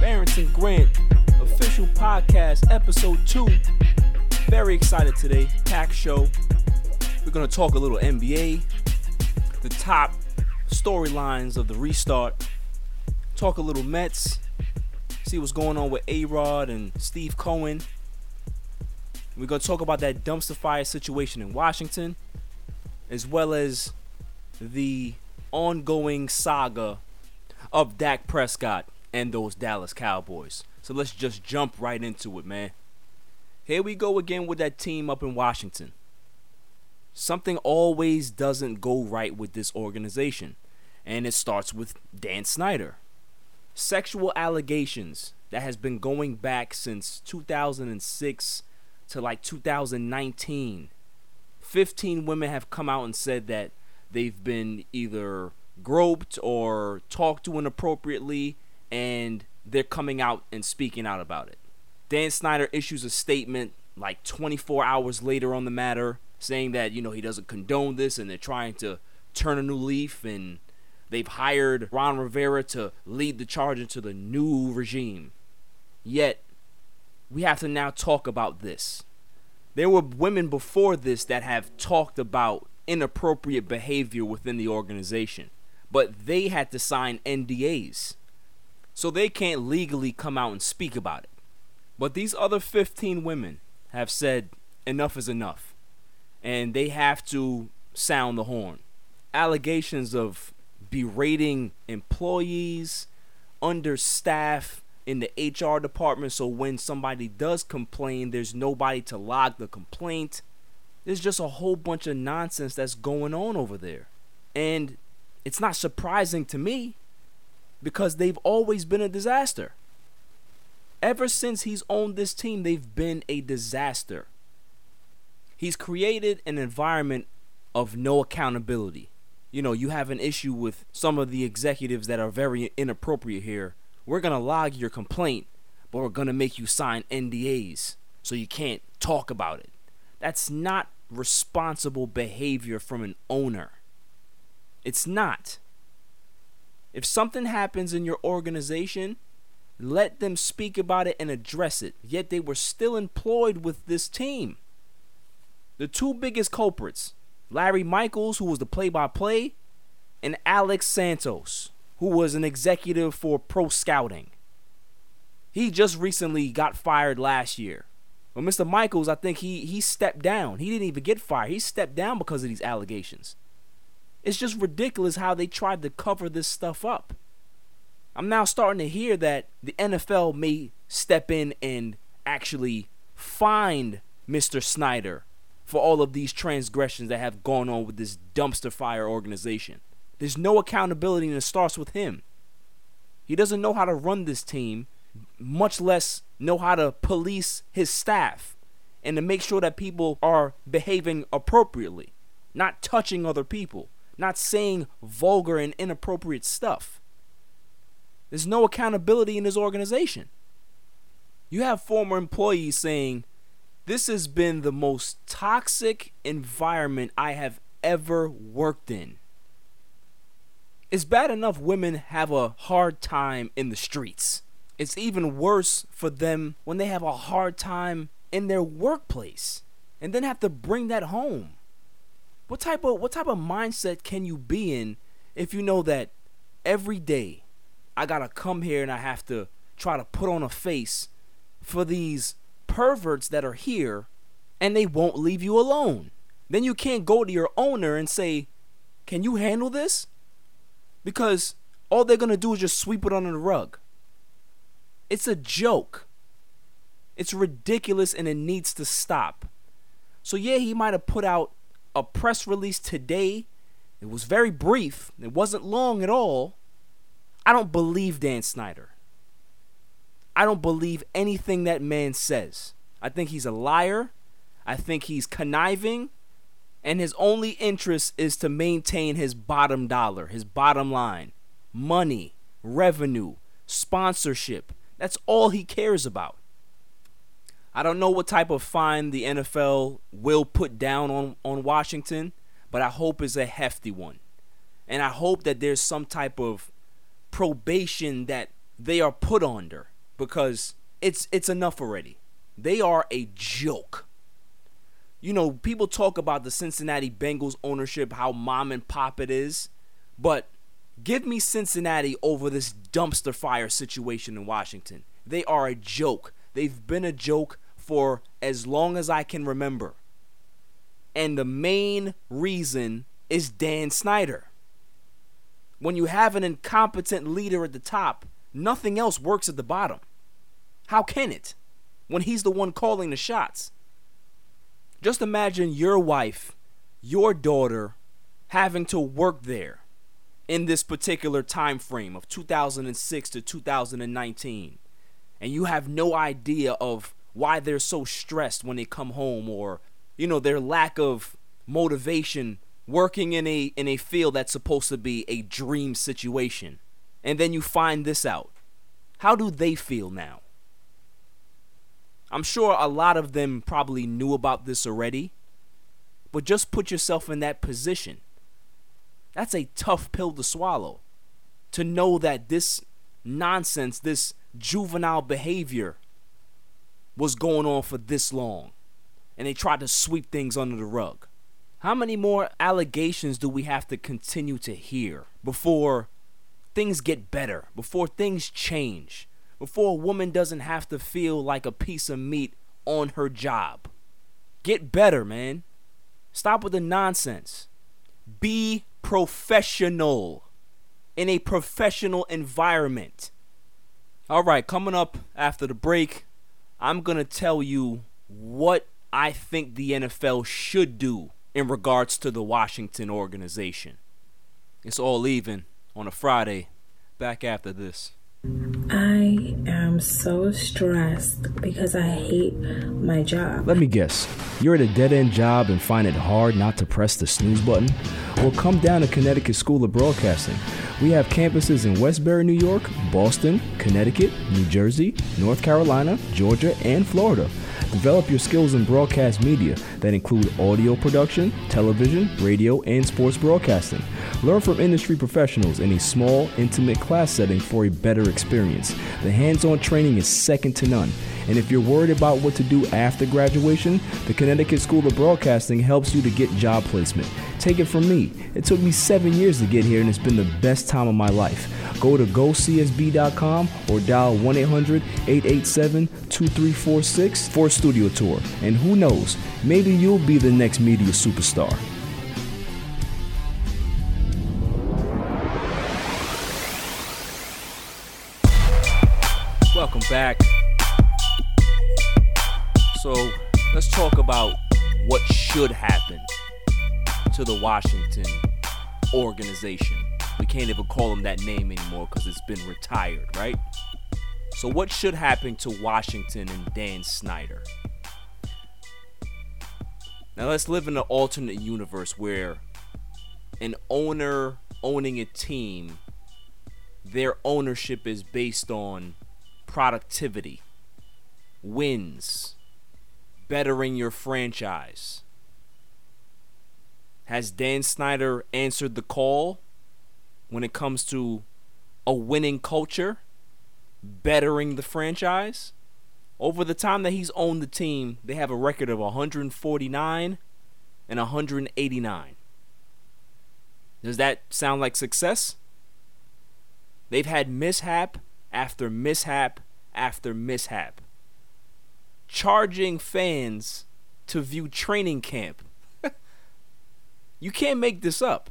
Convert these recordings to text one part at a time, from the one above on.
Barrington Grant, official podcast, episode two. Very excited today. Pack show. We're gonna talk a little NBA, the top storylines of the restart. Talk a little Mets. See what's going on with A Rod and Steve Cohen. We're gonna talk about that dumpster fire situation in Washington, as well as the ongoing saga of Dak Prescott and those Dallas Cowboys. So let's just jump right into it, man. Here we go again with that team up in Washington. Something always doesn't go right with this organization, and it starts with Dan Snyder. Sexual allegations that has been going back since 2006 to like 2019. 15 women have come out and said that they've been either groped or talked to inappropriately, and they're coming out and speaking out about it. Dan Snyder issues a statement like 24 hours later on the matter, saying that, you know, he doesn't condone this and they're trying to turn a new leaf and they've hired Ron Rivera to lead the charge into the new regime. Yet, we have to now talk about this. There were women before this that have talked about inappropriate behavior within the organization, but they had to sign NDAs. So they can't legally come out and speak about it. But these other 15 women have said enough is enough, and they have to sound the horn. Allegations of berating employees, understaff in the HR department, so when somebody does complain, there's nobody to log the complaint. There's just a whole bunch of nonsense that's going on over there. And it's not surprising to me because they've always been a disaster. Ever since he's owned this team, they've been a disaster. He's created an environment of no accountability. You know, you have an issue with some of the executives that are very inappropriate here. We're going to log your complaint, but we're going to make you sign NDAs so you can't talk about it. That's not responsible behavior from an owner. It's not. If something happens in your organization, let them speak about it and address it. Yet they were still employed with this team. The two biggest culprits Larry Michaels, who was the play by play, and Alex Santos, who was an executive for pro scouting. He just recently got fired last year. But Mr. Michaels, I think he he stepped down. He didn't even get fired. He stepped down because of these allegations. It's just ridiculous how they tried to cover this stuff up. I'm now starting to hear that the NFL may step in and actually find Mr. Snyder for all of these transgressions that have gone on with this dumpster fire organization. There's no accountability and it starts with him. He doesn't know how to run this team, much less know how to police his staff and to make sure that people are behaving appropriately, not touching other people, not saying vulgar and inappropriate stuff. There's no accountability in this organization. You have former employees saying, This has been the most toxic environment I have ever worked in. It's bad enough women have a hard time in the streets. it's even worse for them when they have a hard time in their workplace and then have to bring that home. What type of what type of mindset can you be in if you know that every day I got to come here and I have to try to put on a face for these perverts that are here and they won't leave you alone. Then you can't go to your owner and say, "Can you handle this?" Because all they're to do is just sweep it under the rug. It's a joke. It's ridiculous and it needs to stop. So, yeah, he might have put out a press release today. It was very brief, it wasn't long at all. I don't believe Dan Snyder. I don't believe anything that man says. I think he's a liar. I think he's conniving. And his only interest is to maintain his bottom dollar, his bottom line money, revenue, sponsorship. That's all he cares about. I don't know what type of fine the NFL will put down on, on Washington, but I hope it's a hefty one. And I hope that there's some type of probation that they are put under because it's it's enough already. They are a joke. You know, people talk about the Cincinnati Bengals ownership, how mom and pop it is, but Give me Cincinnati over this dumpster fire situation in Washington. They are a joke. They've been a joke for as long as I can remember. And the main reason is Dan Snyder. When you have an incompetent leader at the top, nothing else works at the bottom. How can it? When he's the one calling the shots. Just imagine your wife, your daughter, having to work there in this particular time frame of 2006 to 2019 and you have no idea of why they're so stressed when they come home or you know their lack of motivation working in a in a field that's supposed to be a dream situation. And then you find this out. How do they feel now? I'm sure a lot of them probably knew about this already but just put yourself in that position. That's a tough pill to swallow. To know that this nonsense, this juvenile behavior was going on for this long. And they tried to sweep things under the rug. How many more allegations do we have to continue to hear before things get better, before things change, before a woman doesn't have to feel like a piece of meat on her job? Get better, man. Stop with the nonsense. Be professional in a professional environment. All right, coming up after the break, I'm going to tell you what I think the NFL should do in regards to the Washington organization. It's all even on a Friday. Back after this. I am so stressed because I hate my job. Let me guess. You're at a dead end job and find it hard not to press the snooze button? Well, come down to Connecticut School of Broadcasting. We have campuses in Westbury, New York, Boston, Connecticut, New Jersey, North Carolina, Georgia, and Florida. Develop your skills in broadcast media that include audio production, television, radio, and sports broadcasting. Learn from industry professionals in a small, intimate class setting for a better experience. The hands on training is second to none. And if you're worried about what to do after graduation, the Connecticut School of Broadcasting helps you to get job placement. Take it from me. It took me seven years to get here, and it's been the best time of my life. Go to gocsb.com or dial 1 800 887 2346 for a studio tour. And who knows, maybe you'll be the next media superstar. Welcome back. So let's talk about what should happen to the Washington organization. We can't even call them that name anymore because it's been retired, right? So, what should happen to Washington and Dan Snyder? Now, let's live in an alternate universe where an owner owning a team, their ownership is based on productivity, wins, bettering your franchise. Has Dan Snyder answered the call when it comes to a winning culture? bettering the franchise. Over the time that he's owned the team, they have a record of 149 and 189. Does that sound like success? They've had mishap after mishap after mishap. Charging fans to view training camp. you can't make this up.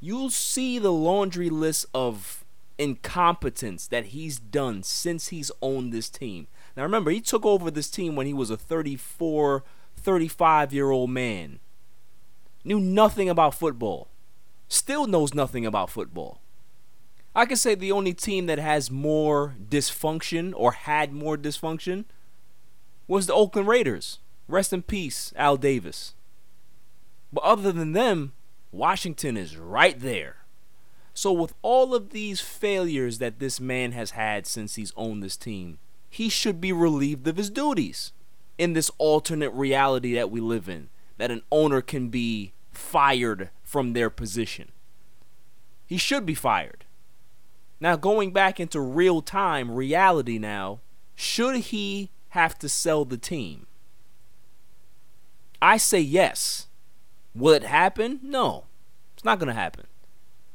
You'll see the laundry list of incompetence that he's done since he's owned this team. Now remember, he took over this team when he was a 34, 35 year old man. Knew nothing about football. Still knows nothing about football. I could say the only team that has more dysfunction or had more dysfunction was the Oakland Raiders. Rest in peace, Al Davis. But other than them, Washington is right there. So, with all of these failures that this man has had since he's owned this team, he should be relieved of his duties in this alternate reality that we live in, that an owner can be fired from their position. He should be fired. Now, going back into real time reality now, should he have to sell the team? I say yes. Will it happen? No. It's not going to happen.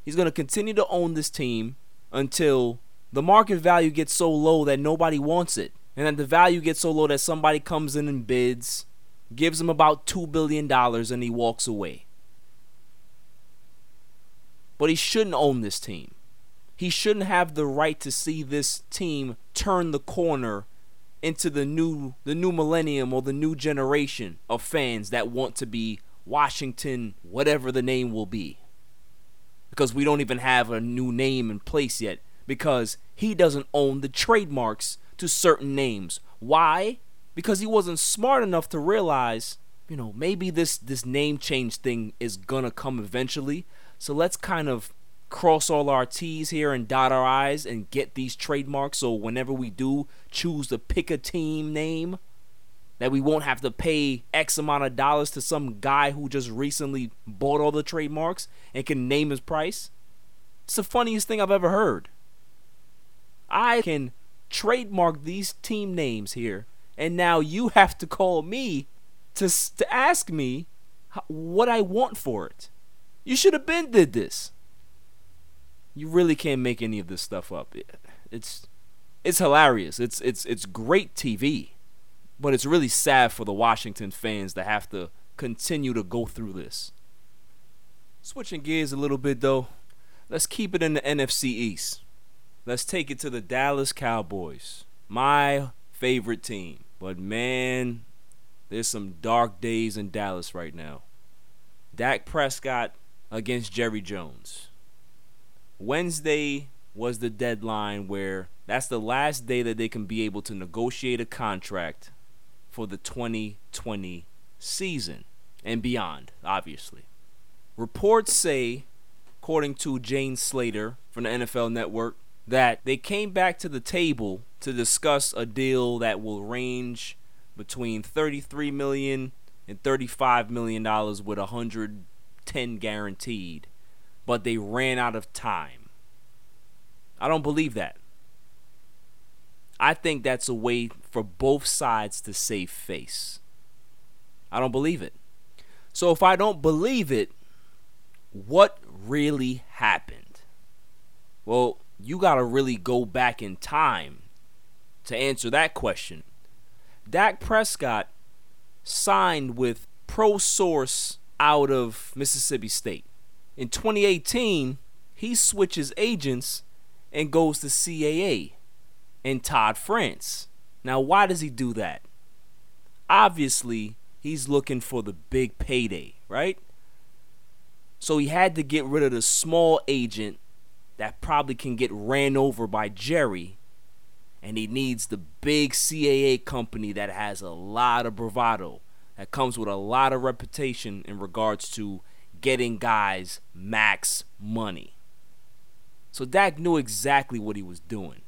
He's going to continue to own this team until the market value gets so low that nobody wants it. And then the value gets so low that somebody comes in and bids, gives him about $2 billion, and he walks away. But he shouldn't own this team. He shouldn't have the right to see this team turn the corner into the new the new millennium or the new generation of fans that want to be Washington whatever the name will be because we don't even have a new name in place yet because he doesn't own the trademarks to certain names. Why? Because he wasn't smart enough to realize, you know, maybe this this name change thing is going to come eventually. So let's kind of cross all our T's here and dot our I's and get these trademarks so whenever we do choose to pick a team name, that we won't have to pay X amount of dollars to some guy who just recently bought all the trademarks and can name his price. It's the funniest thing I've ever heard. I can trademark these team names here, and now you have to call me to, to ask me what I want for it. You should have been did this. You really can't make any of this stuff up. It's it's hilarious. It's it's it's great TV. But it's really sad for the Washington fans to have to continue to go through this. Switching gears a little bit though, let's keep it in the NFC East. Let's take it to the Dallas Cowboys, my favorite team. But man, there's some dark days in Dallas right now. Dak Prescott against Jerry Jones. Wednesday was the deadline where that's the last day that they can be able to negotiate a contract for the 2020 season and beyond, obviously. Reports say, according to Jane Slater from the NFL Network, that they came back to the table to discuss a deal that will range between 33 million and 35 million dollars with 110 guaranteed, but they ran out of time. I don't believe that. I think that's a way for both sides to save face. I don't believe it. So if I don't believe it, what really happened? Well, you got to really go back in time to answer that question. Dak Prescott signed with ProSource out of Mississippi State. In 2018, he switches agents and goes to CAA and Todd France. Now, why does he do that? Obviously, he's looking for the big payday, right? So he had to get rid of the small agent that probably can get ran over by Jerry. And he needs the big CAA company that has a lot of bravado, that comes with a lot of reputation in regards to getting guys max money. So Dak knew exactly what he was doing.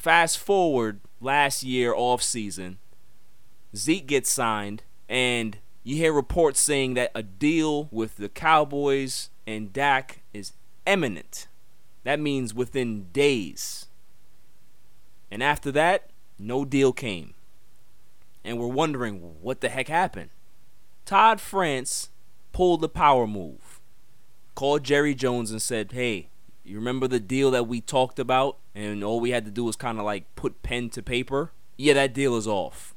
Fast forward last year off season, Zeke gets signed, and you hear reports saying that a deal with the Cowboys and Dak is imminent. That means within days. And after that, no deal came. And we're wondering what the heck happened. Todd France pulled the power move. Called Jerry Jones and said, "Hey, you remember the deal that we talked about and all we had to do was kind of like put pen to paper? Yeah, that deal is off.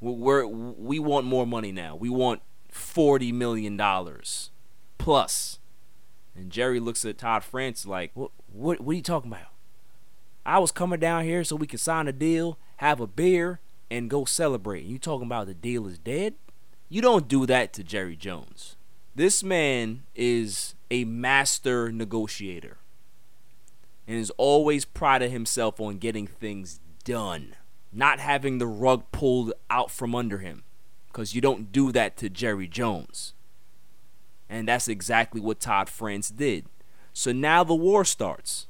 We're, we want more money now. We want 40 million dollars plus." And Jerry looks at Todd France like, "What what what are you talking about? I was coming down here so we could sign a deal, have a beer, and go celebrate. You talking about the deal is dead? You don't do that to Jerry Jones. This man is a master negotiator and is always prided himself on getting things done, not having the rug pulled out from under him. Because you don't do that to Jerry Jones. And that's exactly what Todd France did. So now the war starts.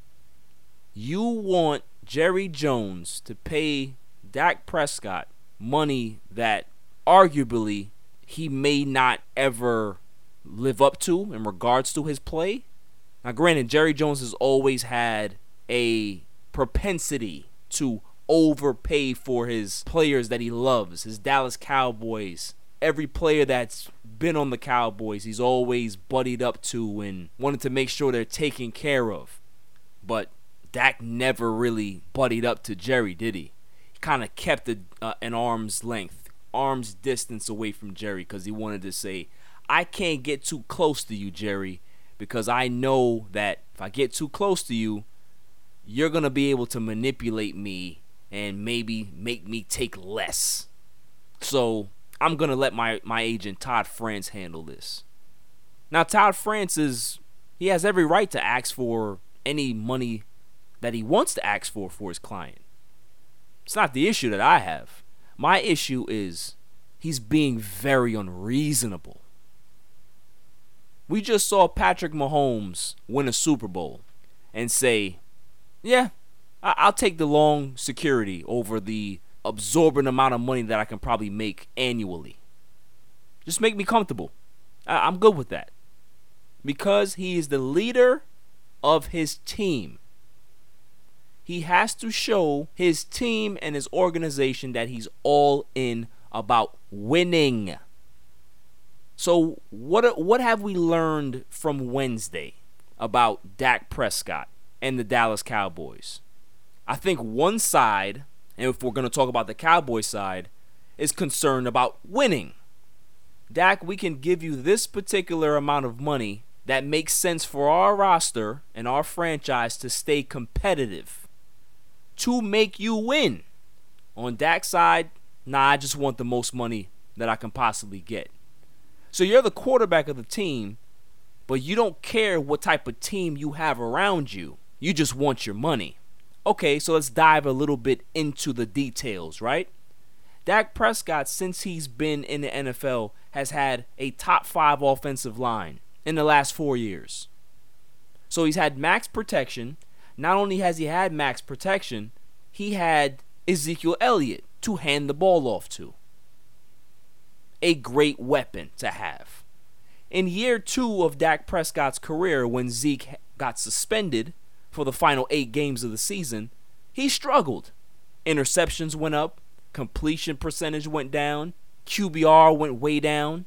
You want Jerry Jones to pay Dak Prescott money that arguably he may not ever live up to in regards to his play. Now, granted, Jerry Jones has always had a propensity to overpay for his players that he loves, his Dallas Cowboys. Every player that's been on the Cowboys, he's always buddied up to and wanted to make sure they're taken care of. But Dak never really buddied up to Jerry, did he? He kind of kept a, uh, an arm's length, arm's distance away from Jerry because he wanted to say, I can't get too close to you, Jerry, because I know that if I get too close to you, you're going to be able to manipulate me and maybe make me take less. So I'm gonna let my, my agent Todd France handle this. Now Todd France is he has every right to ask for any money that he wants to ask for for his client. It's not the issue that I have. My issue is he's being very unreasonable. We just saw Patrick Mahomes win a Super Bowl and say, "Yeah, I- will take the long security over the absorbent amount of money that I can probably make annually. Just make me comfortable. I- I'm good with that. Because he is the leader of his team. He has to show his team and his organization that he's all in about winning. So what what have we learned from Wednesday about Dak Prescott and the Dallas Cowboys? I think one side, and if we're going to talk about the Cowboy side, is concerned about winning. Dak, we can give you this particular amount of money that makes sense for our roster and our franchise to stay competitive, to make you win. On Dak's side, nah, I just want the most money that I can possibly get. So you're the quarterback of the team, but you don't care what type of team you have around you. You just want your money. Okay, so let's dive a little bit into the details, right? Dak Prescott, since he's been in the NFL, has had a top five offensive line in the last four years. So he's had max protection. Not only has he had max protection, he had Ezekiel Elliott to hand the ball off to. A great weapon to have. In year two of Dak Prescott's career, when Zeke got suspended, for the final eight games of the season, he struggled. Interceptions went up, completion percentage went down, QBR went way down.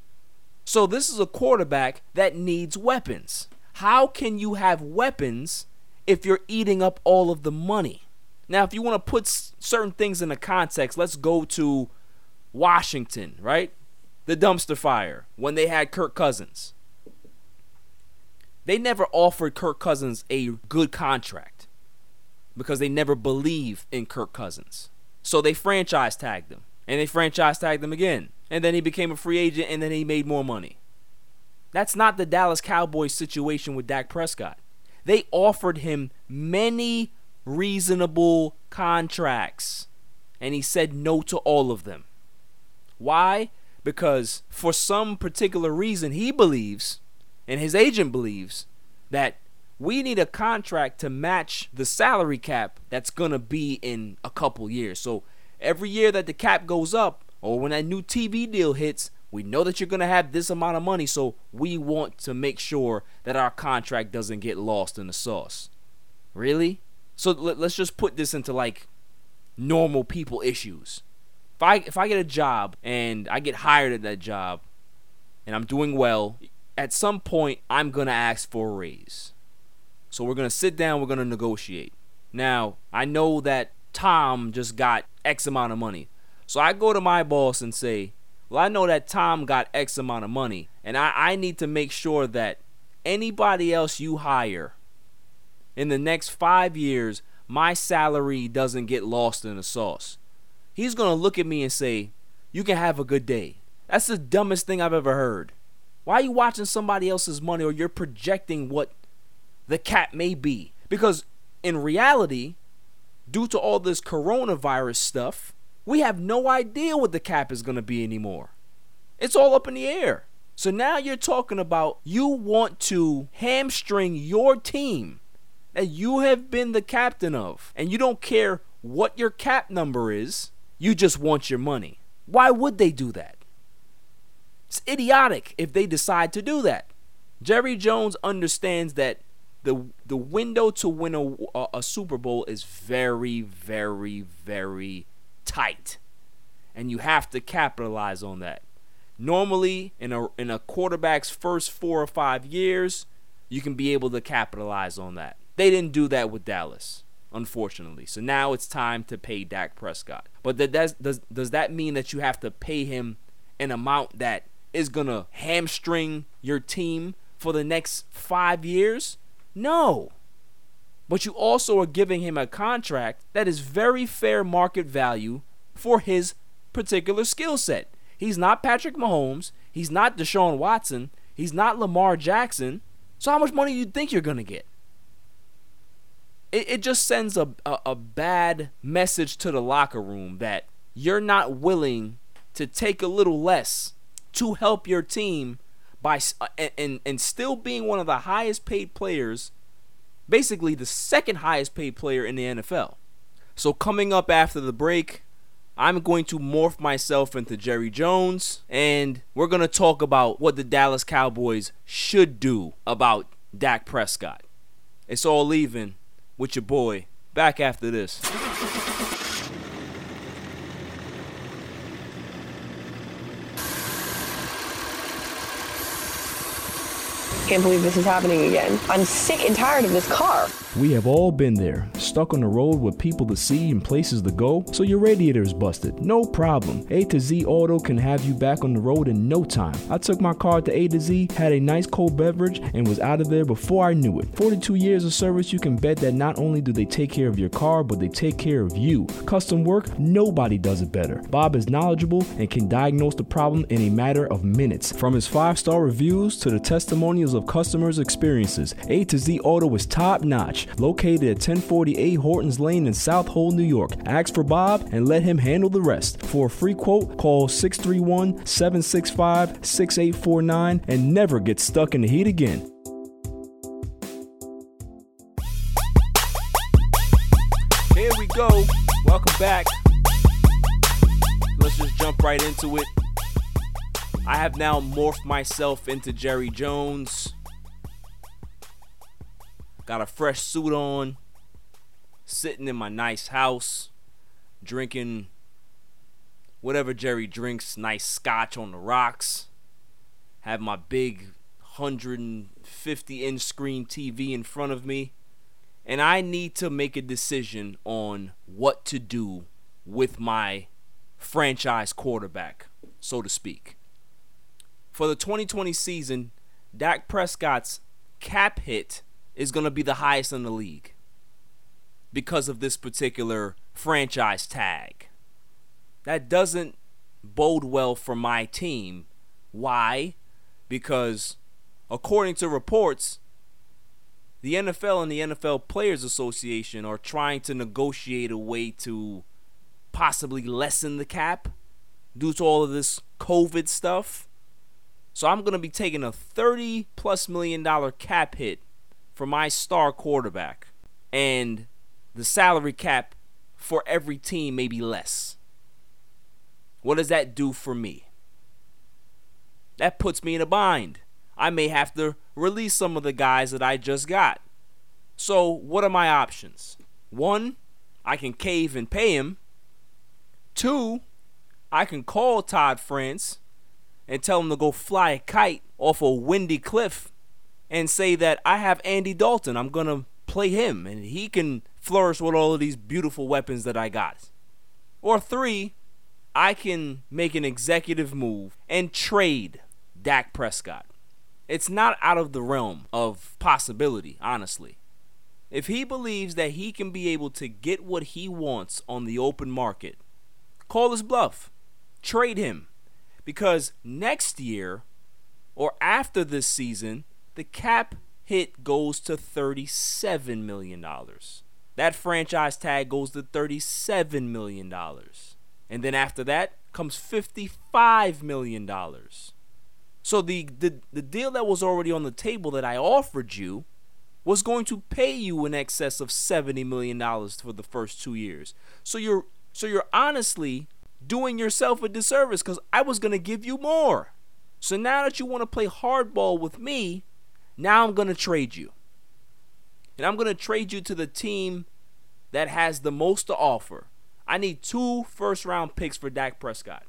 So, this is a quarterback that needs weapons. How can you have weapons if you're eating up all of the money? Now, if you want to put certain things in a context, let's go to Washington, right? The dumpster fire when they had Kirk Cousins. They never offered Kirk Cousins a good contract because they never believed in Kirk Cousins. So they franchise tagged him and they franchise tagged him again. And then he became a free agent and then he made more money. That's not the Dallas Cowboys situation with Dak Prescott. They offered him many reasonable contracts and he said no to all of them. Why? Because for some particular reason he believes and his agent believes that we need a contract to match the salary cap that's going to be in a couple years. So every year that the cap goes up or when that new TV deal hits, we know that you're going to have this amount of money, so we want to make sure that our contract doesn't get lost in the sauce. Really? So let, us just put this into like normal people issues. If I if I get a job and I get hired at that job and I'm doing well, at some point I'm going to ask for a raise. So we're going to sit down, we're going to negotiate. Now, I know that Tom just got X amount of money. So I go to my boss and say, Well, I know that Tom got X amount of money, and I, I need to make sure that anybody else you hire in the next five years, my salary doesn't get lost in the sauce. He's going to look at me and say, You can have a good day. That's the dumbest thing I've ever heard. Why are you watching somebody else's money or you're projecting what the cap may be? Because in reality, due to all this coronavirus stuff, we have no idea what the cap is going to be anymore. It's all up in the air. So now you're talking about you want to hamstring your team that you have been the captain of, and you don't care what your cap number is, you just want your money. Why would they do that? It's idiotic if they decide to do that. Jerry Jones understands that the the window to win a, a, Super Bowl is very, very, very tight, and you have to capitalize on that. Normally, in a in a quarterback's first four or five years, you can be able to capitalize on that. They didn't do that with Dallas, unfortunately. So now it's time to pay Dak Prescott. But that does does that mean that you have to pay him an amount that is gonna hamstring your team for the next five years? No. But you also are giving him a contract that is very fair market value for his particular skill set. He's not Patrick Mahomes. He's not Deshaun Watson. He's not Lamar Jackson. So how much money do you think you're going to get? It, it just sends a, a, a bad message to the locker room that you're not willing to take a little less to help your team by uh, and and still being one of the highest paid players, basically the second highest paid player in the NFL. So coming up after the break, I'm going to morph myself into Jerry Jones and we're going to talk about what the Dallas Cowboys should do about Dak Prescott. It's all even with your boy. Back after this. Can't believe this is happening again. I'm sick and tired of this car. We have all been there, stuck on the road with people to see and places to go, so your radiator is busted. No problem. A to Z Auto can have you back on the road in no time. I took my car to A to Z, had a nice cold beverage, and was out of there before I knew it. 42 years of service, you can bet that not only do they take care of your car, but they take care of you. Custom work, nobody does it better. Bob is knowledgeable and can diagnose the problem in a matter of minutes. From his five star reviews to the testimonials of customers' experiences, A to Z Auto is top notch located at 1048 Hortons Lane in Southold, New York. Ask for Bob and let him handle the rest. For a free quote, call 631 765 6849 and never get stuck in the heat again. Here we go. Welcome back. Let's just jump right into it. I have now morphed myself into Jerry Jones. Got a fresh suit on, sitting in my nice house, drinking whatever Jerry drinks, nice scotch on the rocks. Have my big 150 inch screen TV in front of me. And I need to make a decision on what to do with my franchise quarterback, so to speak. For the 2020 season, Dak Prescott's cap hit is going to be the highest in the league because of this particular franchise tag. That doesn't bode well for my team. Why? Because according to reports, the NFL and the NFL Players Association are trying to negotiate a way to possibly lessen the cap due to all of this COVID stuff. So I'm going to be taking a 30 plus million dollar cap hit for my star quarterback, and the salary cap for every team may be less. What does that do for me? That puts me in a bind. I may have to release some of the guys that I just got. So, what are my options? One, I can cave and pay him. Two, I can call Todd France and tell him to go fly a kite off a windy cliff and say that I have Andy Dalton. I'm going to play him and he can flourish with all of these beautiful weapons that I got. Or three, I can make an executive move and trade Dak Prescott. It's not out of the realm of possibility, honestly. If he believes that he can be able to get what he wants on the open market, call his bluff. Trade him. Because next year, or after this season, the cap hit goes to $37 million. That franchise tag goes to $37 million. And then after that comes $55 million. So the, the, the deal that was already on the table that I offered you was going to pay you in excess of $70 million for the first two years. So you're so you're honestly doing yourself a disservice because I was gonna give you more. So now that you want to play hardball with me, now I'm gonna trade you. And I'm gonna trade you to the team that has the most to offer. I need two first round picks for Dak Prescott.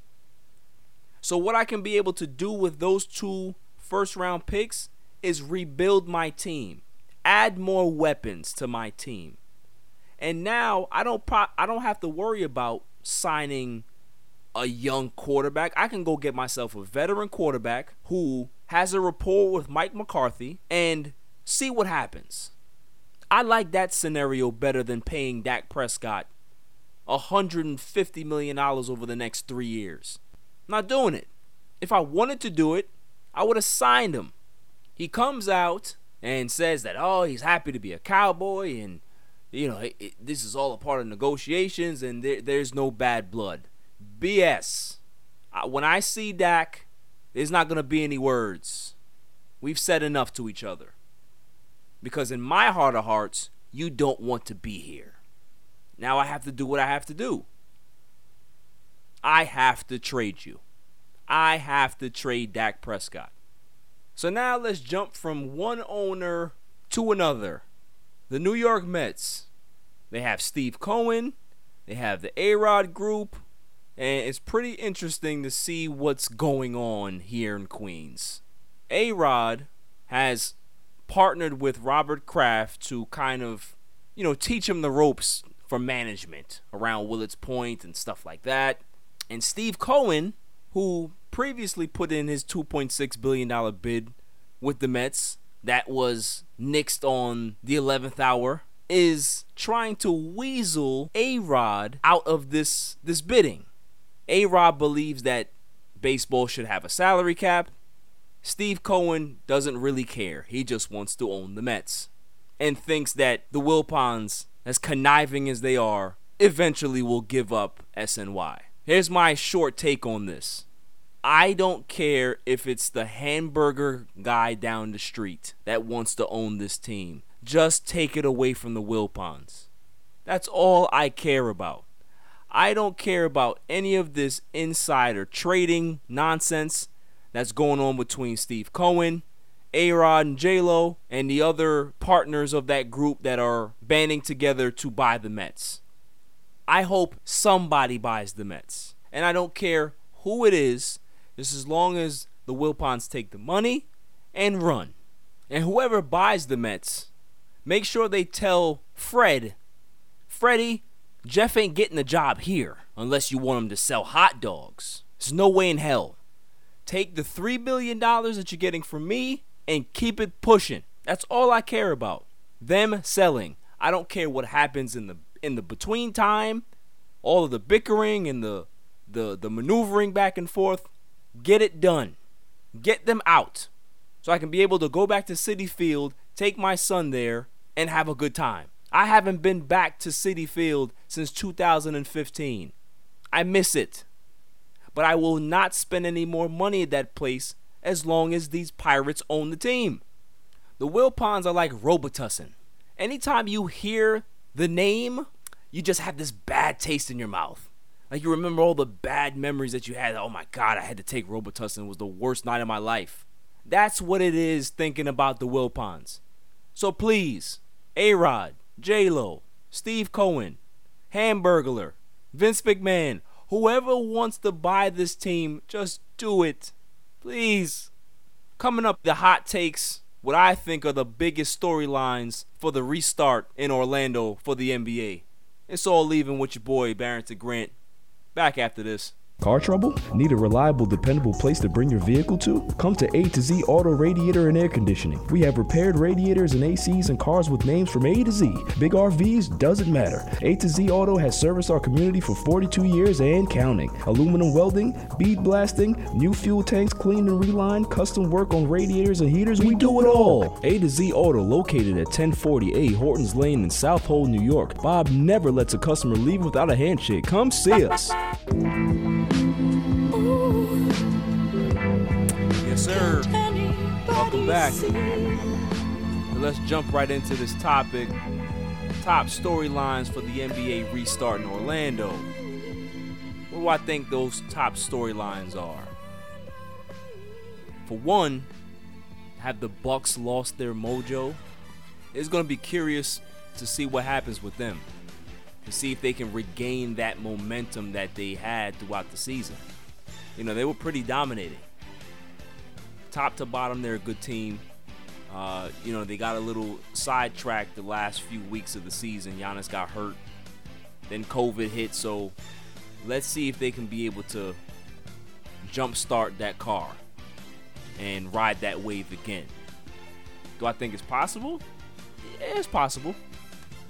So, what I can be able to do with those two first round picks is rebuild my team, add more weapons to my team. And now I don't pro- I don't have to worry about signing a young quarterback. I can go get myself a veteran quarterback who has a rapport with Mike McCarthy and see what happens. I like that scenario better than paying Dak Prescott $150 million over the next three years. I'm not doing it. If I wanted to do it, I would have signed him. He comes out and says that, oh, he's happy to be a cowboy and, you know, it, it, this is all a part of negotiations and there, there's no bad blood. BS. when I see Dak, there's not going to be any words. We've said enough to each other. Because in my heart of hearts, you don't want to be here. Now I have to do what I have to do. I have to trade you. I have to trade Dak Prescott. So now let's jump from one owner to another. The New York Mets. They have Steve Cohen, they have the A Rod Group, and it's pretty interesting to see what's going on here in Queens. A Rod has partnered with Robert Kraft to kind of, you know, teach him the ropes for management around Willets Point and stuff like that. And Steve Cohen, who previously put in his $2.6 billion bid with the Mets, that was nixed on the 11th hour, is trying to weasel A Rod out of this, this bidding. A Rod believes that baseball should have a salary cap. Steve Cohen doesn't really care. He just wants to own the Mets and thinks that the Wilpons as conniving as they are, eventually will give up SNY. Here's my short take on this. I don't care if it's the hamburger guy down the street that wants to own this team. Just take it away from the Wilpons. That's all I care about. I don't care about any of this insider trading nonsense that's going on between Steve Cohen a Rod and J Lo and the other partners of that group that are banding together to buy the Mets. I hope somebody buys the Mets. And I don't care who it is, just as long as the Wilpons take the money and run. And whoever buys the Mets, make sure they tell Fred, Freddie, Jeff ain't getting the job here unless you want him to sell hot dogs. There's no way in hell. Take the $3 billion that you're getting from me and keep it pushing. That's all I care about. Them selling. I don't care what happens in the in the between time, all of the bickering and the the the maneuvering back and forth. Get it done. Get them out. So I can be able to go back to Citi Field, take my son there and have a good time. I haven't been back to Citi Field since 2015. I miss it. But I will not spend any more money at that place as long as these pirates own the team. The Wilpons are like Robitussin. Anytime you hear the name, you just have this bad taste in your mouth. Like you remember all the bad memories that you had. Oh my God, I had to take Robitussin. It was the worst night of my life. That's what it is thinking about the Wilpons. So please, A Rod, J Lo, Steve Cohen, Hamburglar, Vince McMahon, whoever wants to buy this team, just do it. Please. Coming up, the hot takes, what I think are the biggest storylines for the restart in Orlando for the NBA. It's all even with your boy, Barrington Grant. Back after this. Car trouble? Need a reliable, dependable place to bring your vehicle to? Come to A to Z Auto Radiator and Air Conditioning. We have repaired radiators and ACs and cars with names from A to Z. Big RVs doesn't matter. A to Z Auto has serviced our community for 42 years and counting. Aluminum welding, bead blasting, new fuel tanks cleaned and relined, custom work on radiators and heaters. We, do it all. A to Z Auto located at 1040A Hortons Lane in Southold, New York. Bob never lets a customer leave without a handshake. Come see us. Sir. Welcome back. Let's jump right into this topic. Top storylines for the NBA restart in Orlando. What do I think those top storylines are? For one, have the Bucks lost their mojo? It's going to be curious to see what happens with them. To see if they can regain that momentum that they had throughout the season. You know, they were pretty dominating top to bottom, they're a good team. Uh, you know, they got a little sidetracked the last few weeks of the season. Giannis got hurt. Then COVID hit. So let's see if they can be able to jumpstart that car and ride that wave again. Do I think it's possible? Yeah, it's possible.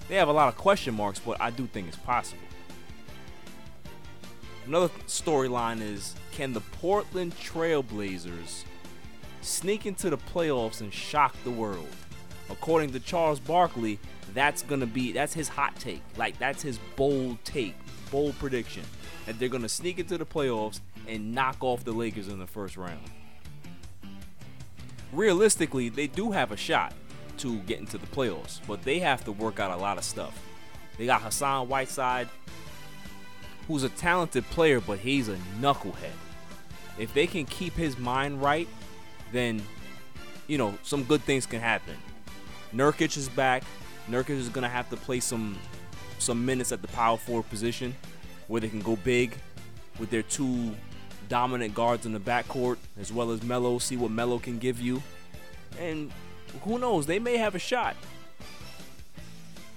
They have a lot of question marks, but I do think it's possible. Another storyline is can the Portland Trailblazers sneak into the playoffs and shock the world. According to Charles Barkley, that's gonna be that's his hot take. Like that's his bold take, bold prediction that they're gonna sneak into the playoffs and knock off the Lakers in the first round. Realistically, they do have a shot to get into the playoffs, but they have to work out a lot of stuff. They got Hassan Whiteside, who's a talented player, but he's a knucklehead. If they can keep his mind right then you know some good things can happen. Nurkic is back. Nurkic is gonna have to play some some minutes at the power forward position where they can go big with their two dominant guards in the backcourt as well as Melo. See what Melo can give you, and who knows? They may have a shot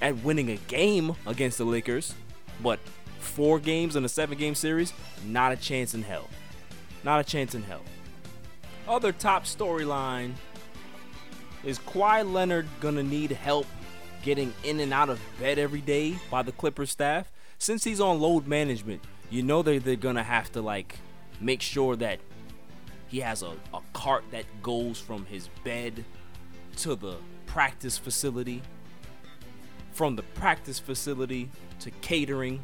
at winning a game against the Lakers, but four games in a seven game series, not a chance in hell. Not a chance in hell. Other top storyline is Kawhi Leonard gonna need help getting in and out of bed every day by the Clippers staff? Since he's on load management, you know they're, they're gonna have to like make sure that he has a, a cart that goes from his bed to the practice facility, from the practice facility to catering,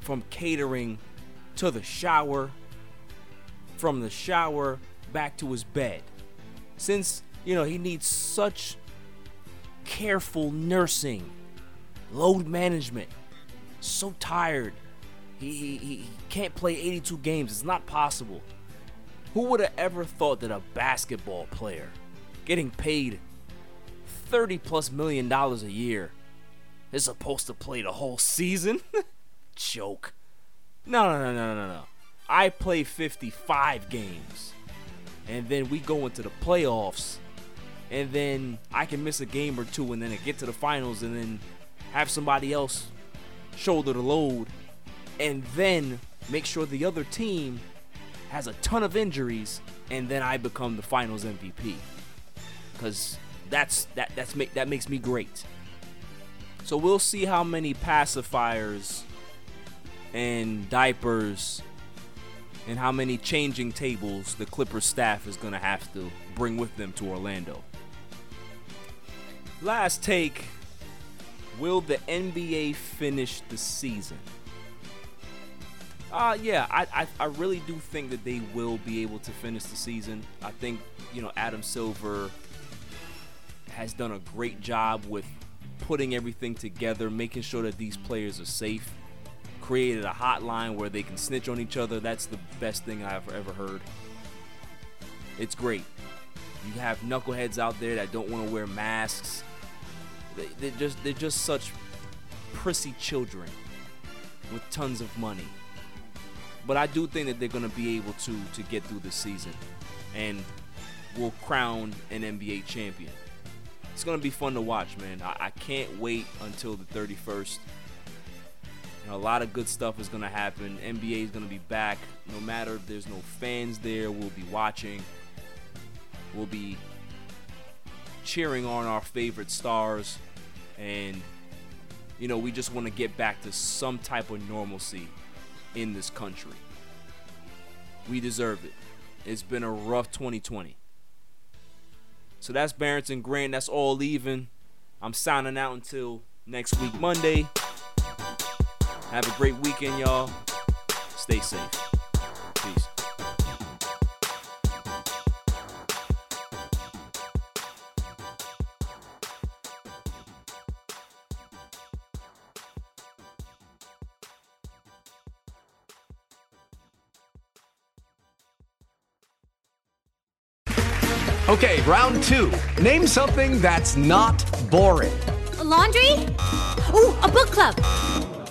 from catering to the shower from the shower back to his bed. Since, you know, he needs such careful nursing, load management, so tired. He, he, he can't play 82 games. It's not possible. Who would have ever thought that a basketball player getting paid 30 plus million dollars a year is supposed to play the whole season? Joke. No, no, no, no, no, no. I play 55 games, and then we go into the playoffs, and then I can miss a game or two, and then I get to the finals, and then have somebody else shoulder the load, and then make sure the other team has a ton of injuries, and then I become the finals MVP. Cause that's that that's make that makes me great. So we'll see how many pacifiers and diapers and how many changing tables the Clippers staff is going to have to bring with them to Orlando. Last take Will the NBA finish the season? Uh, yeah, I, I, I really do think that they will be able to finish the season. I think, you know, Adam Silver has done a great job with putting everything together, making sure that these players are safe created a hotline where they can snitch on each other. That's the best thing I've ever heard. It's great. You have knuckleheads out there that don't want to wear masks. they, they're just they're just such prissy children with tons of money. But I do think that they're gonna be able to to get through the season, and will crown an NBA champion. It's gonna be fun to watch, man. I, I can't wait until the 31st. A lot of good stuff is gonna happen. NBA is gonna be back. No matter if there's no fans there, we'll be watching. We'll be cheering on our favorite stars, and you know, we just want to get back to some type of normalcy in this country. We deserve it. It's been a rough 2020. So that's Barrington Grant. That's all even. I'm signing out until next week, Monday. Have a great weekend, y'all. Stay safe. Peace. Okay, round two. Name something that's not boring. A laundry? Ooh, a book club.